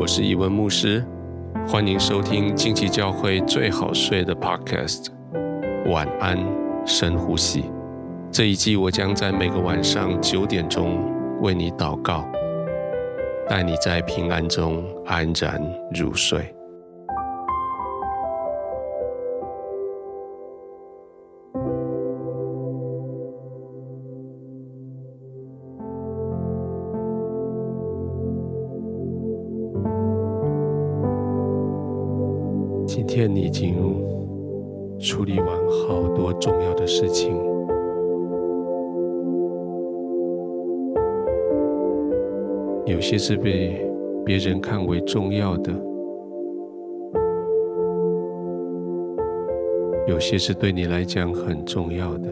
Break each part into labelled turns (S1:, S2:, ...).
S1: 我是一文牧师，欢迎收听近期教会最好睡的 Podcast。晚安，深呼吸。这一季我将在每个晚上九点钟为你祷告，带你在平安中安然入睡。天你已经处理完好多重要的事情，有些是被别人看为重要的，有些是对你来讲很重要的，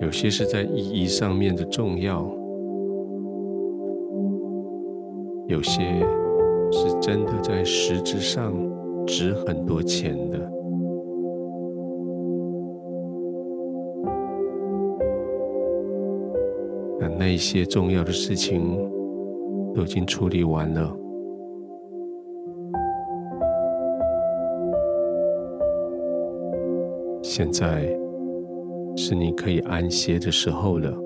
S1: 有些是在意义上面的重要。有些是真的在实质上值很多钱的，那那些重要的事情都已经处理完了，现在是你可以安歇的时候了。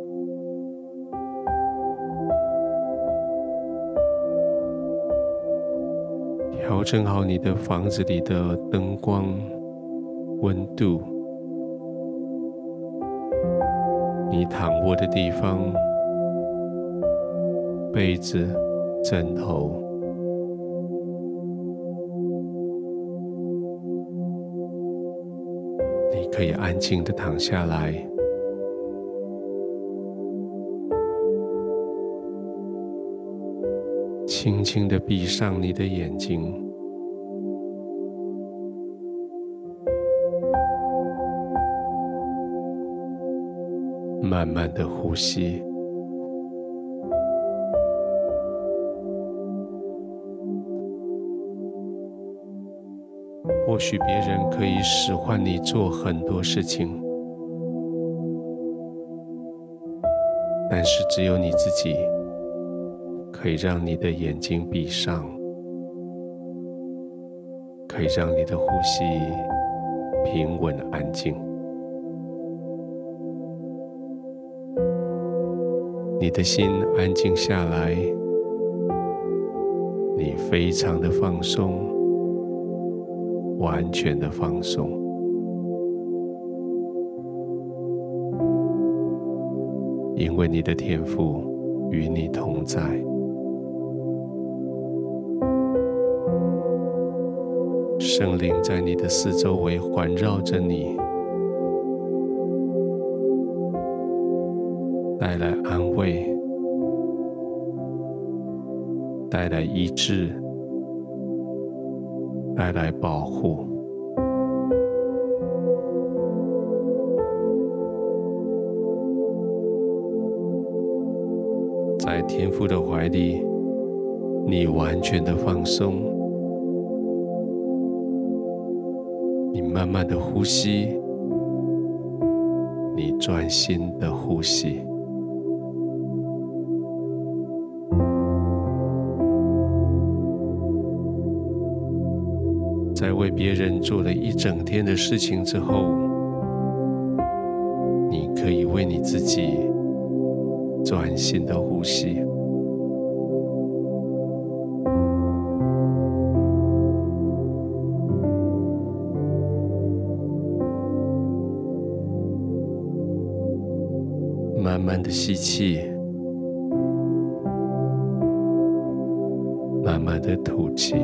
S1: 调整好你的房子里的灯光、温度，你躺卧的地方、被子、枕头，你可以安静的躺下来，轻轻的闭上你的眼睛。慢慢的呼吸。或许别人可以使唤你做很多事情，但是只有你自己可以让你的眼睛闭上，可以让你的呼吸平稳安静。你的心安静下来，你非常的放松，完全的放松，因为你的天赋与你同在，圣灵在你的四周围环绕着你。带来医治，带来保护。在天父的怀里，你完全的放松，你慢慢的呼吸，你专心的呼吸。在为别人做了一整天的事情之后，你可以为你自己专心的呼吸，慢慢的吸气，慢慢的吐气。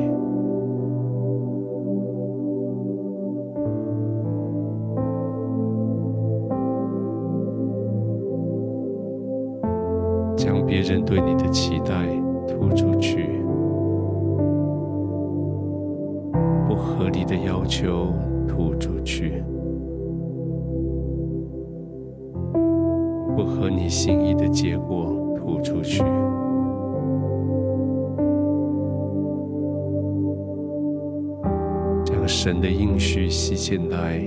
S1: 理的要求吐出去，不合你心意的结果吐出去，将神的应许吸进来，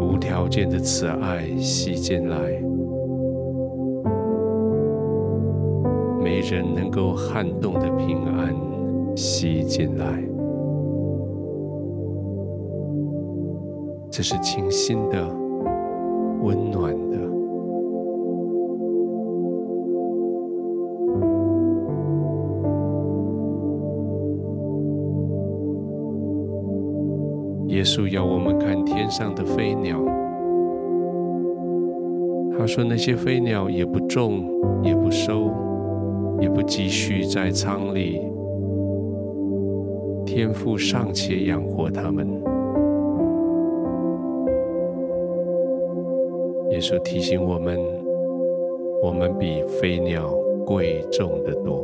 S1: 无条件的慈爱吸进来。没人能够撼动的平安吸进来。这是清新的、温暖的。耶稣要我们看天上的飞鸟。他说：“那些飞鸟也不种，也不收，也不积蓄在仓里，天父尚且养活他们。”稣提醒我们：我们比飞鸟贵重的多。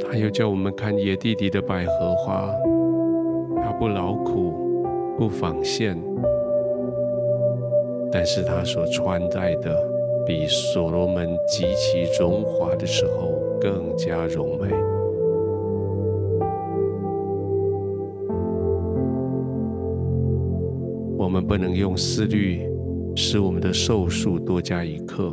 S1: 他又叫我们看野地里的百合花。它不劳苦，不纺线，但是他所穿戴的，比所罗门极其荣华的时候更加荣美。我们不能用思虑使我们的寿数多加一刻。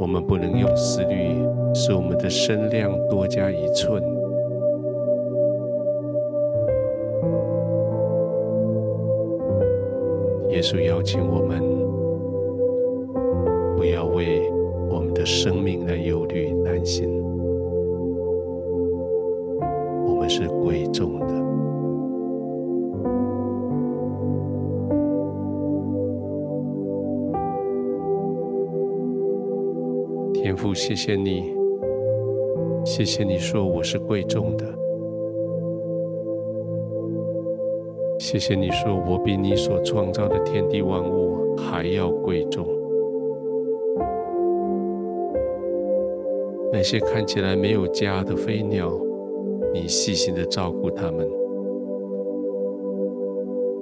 S1: 我们不能用思虑使我们的身量多加一寸。耶稣邀请我们，不要为我们的生命来忧虑担心。是贵重的。天父，谢谢你，谢谢你说我是贵重的，谢谢你说我比你所创造的天地万物还要贵重。那些看起来没有家的飞鸟，你细心的照顾它们；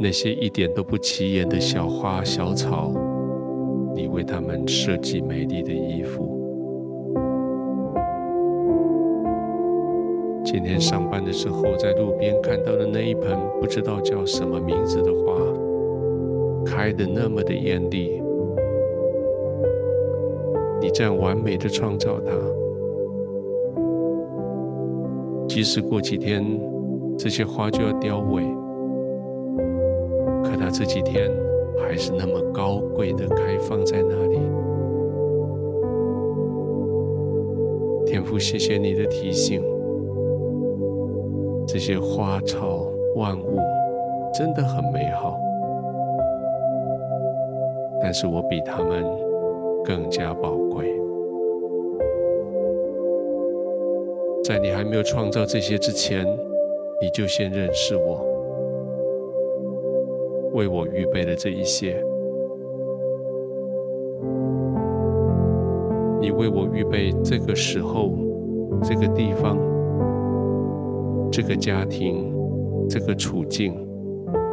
S1: 那些一点都不起眼的小花小草，你为它们设计美丽的衣服。今天上班的时候，在路边看到的那一盆不知道叫什么名字的花，开得那么的艳丽。你这样完美的创造它，即使过几天这些花就要凋萎，可它这几天还是那么高贵的开放在那里。天父，谢谢你的提醒。这些花草万物真的很美好，但是我比他们更加宝贵。在你还没有创造这些之前，你就先认识我，为我预备了这一些。你为我预备这个时候，这个地方。这个家庭，这个处境，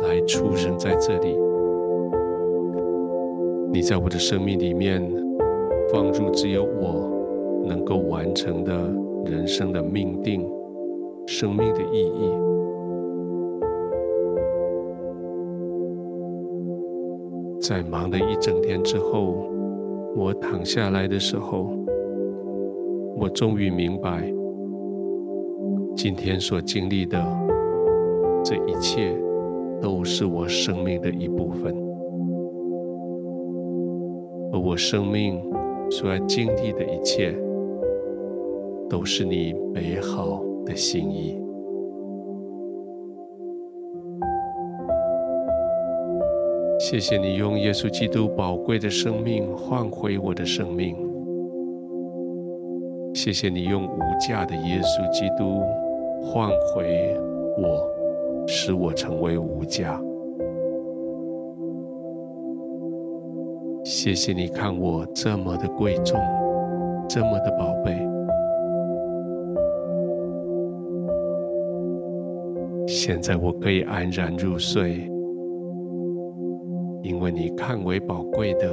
S1: 来出生在这里。你在我的生命里面放入只有我能够完成的人生的命定，生命的意义。在忙了一整天之后，我躺下来的时候，我终于明白。今天所经历的这一切，都是我生命的一部分，而我生命所要经历的一切，都是你美好的心意。谢谢你用耶稣基督宝贵的生命换回我的生命，谢谢你用无价的耶稣基督。换回我，使我成为无价。谢谢你看我这么的贵重，这么的宝贝。现在我可以安然入睡，因为你看为宝贵的，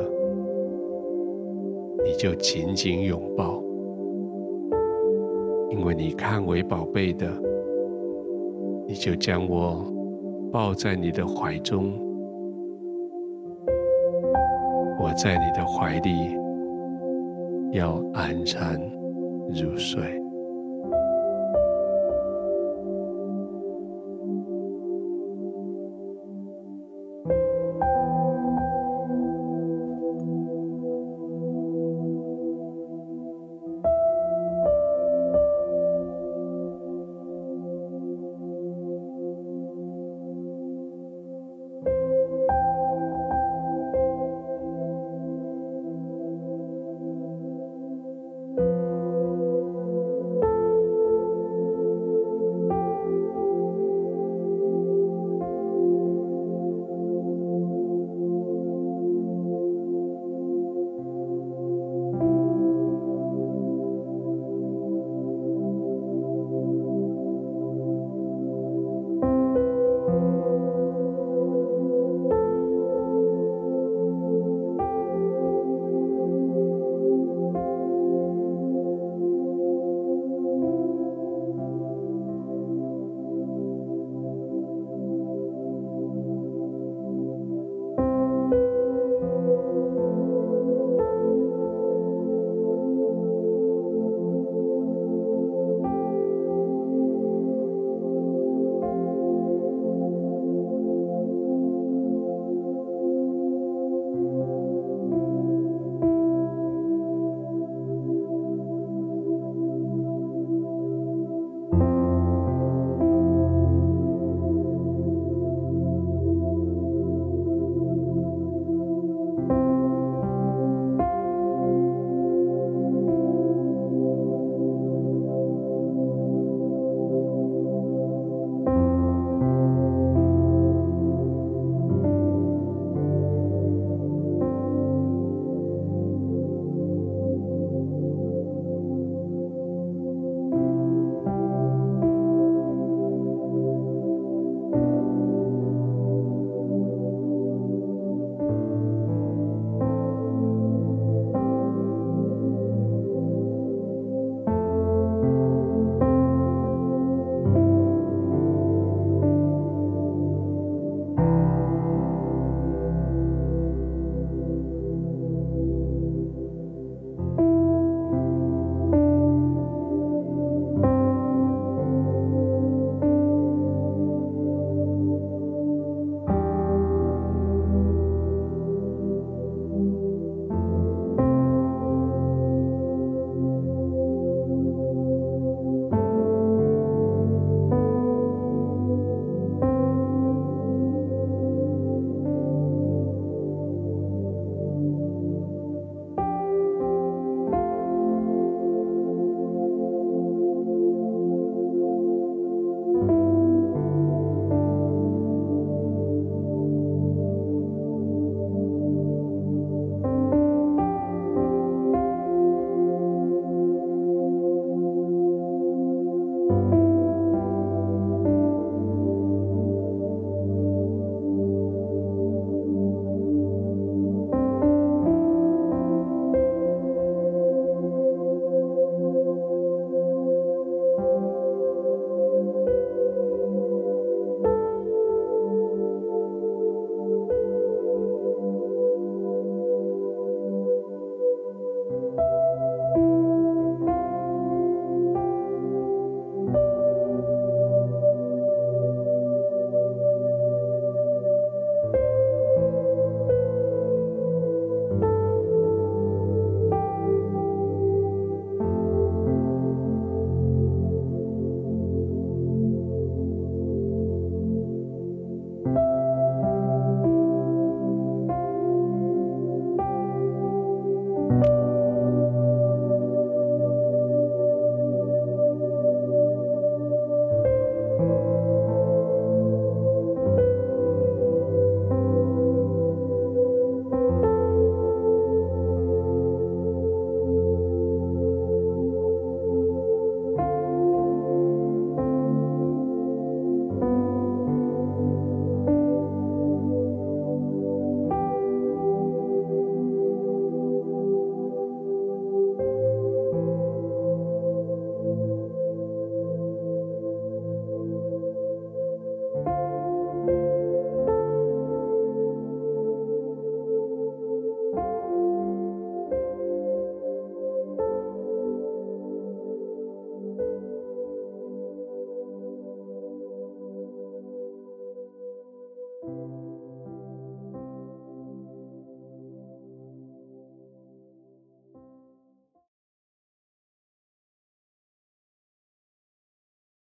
S1: 你就紧紧拥抱。因为你看为宝贝的，你就将我抱在你的怀中，我在你的怀里要安然入睡。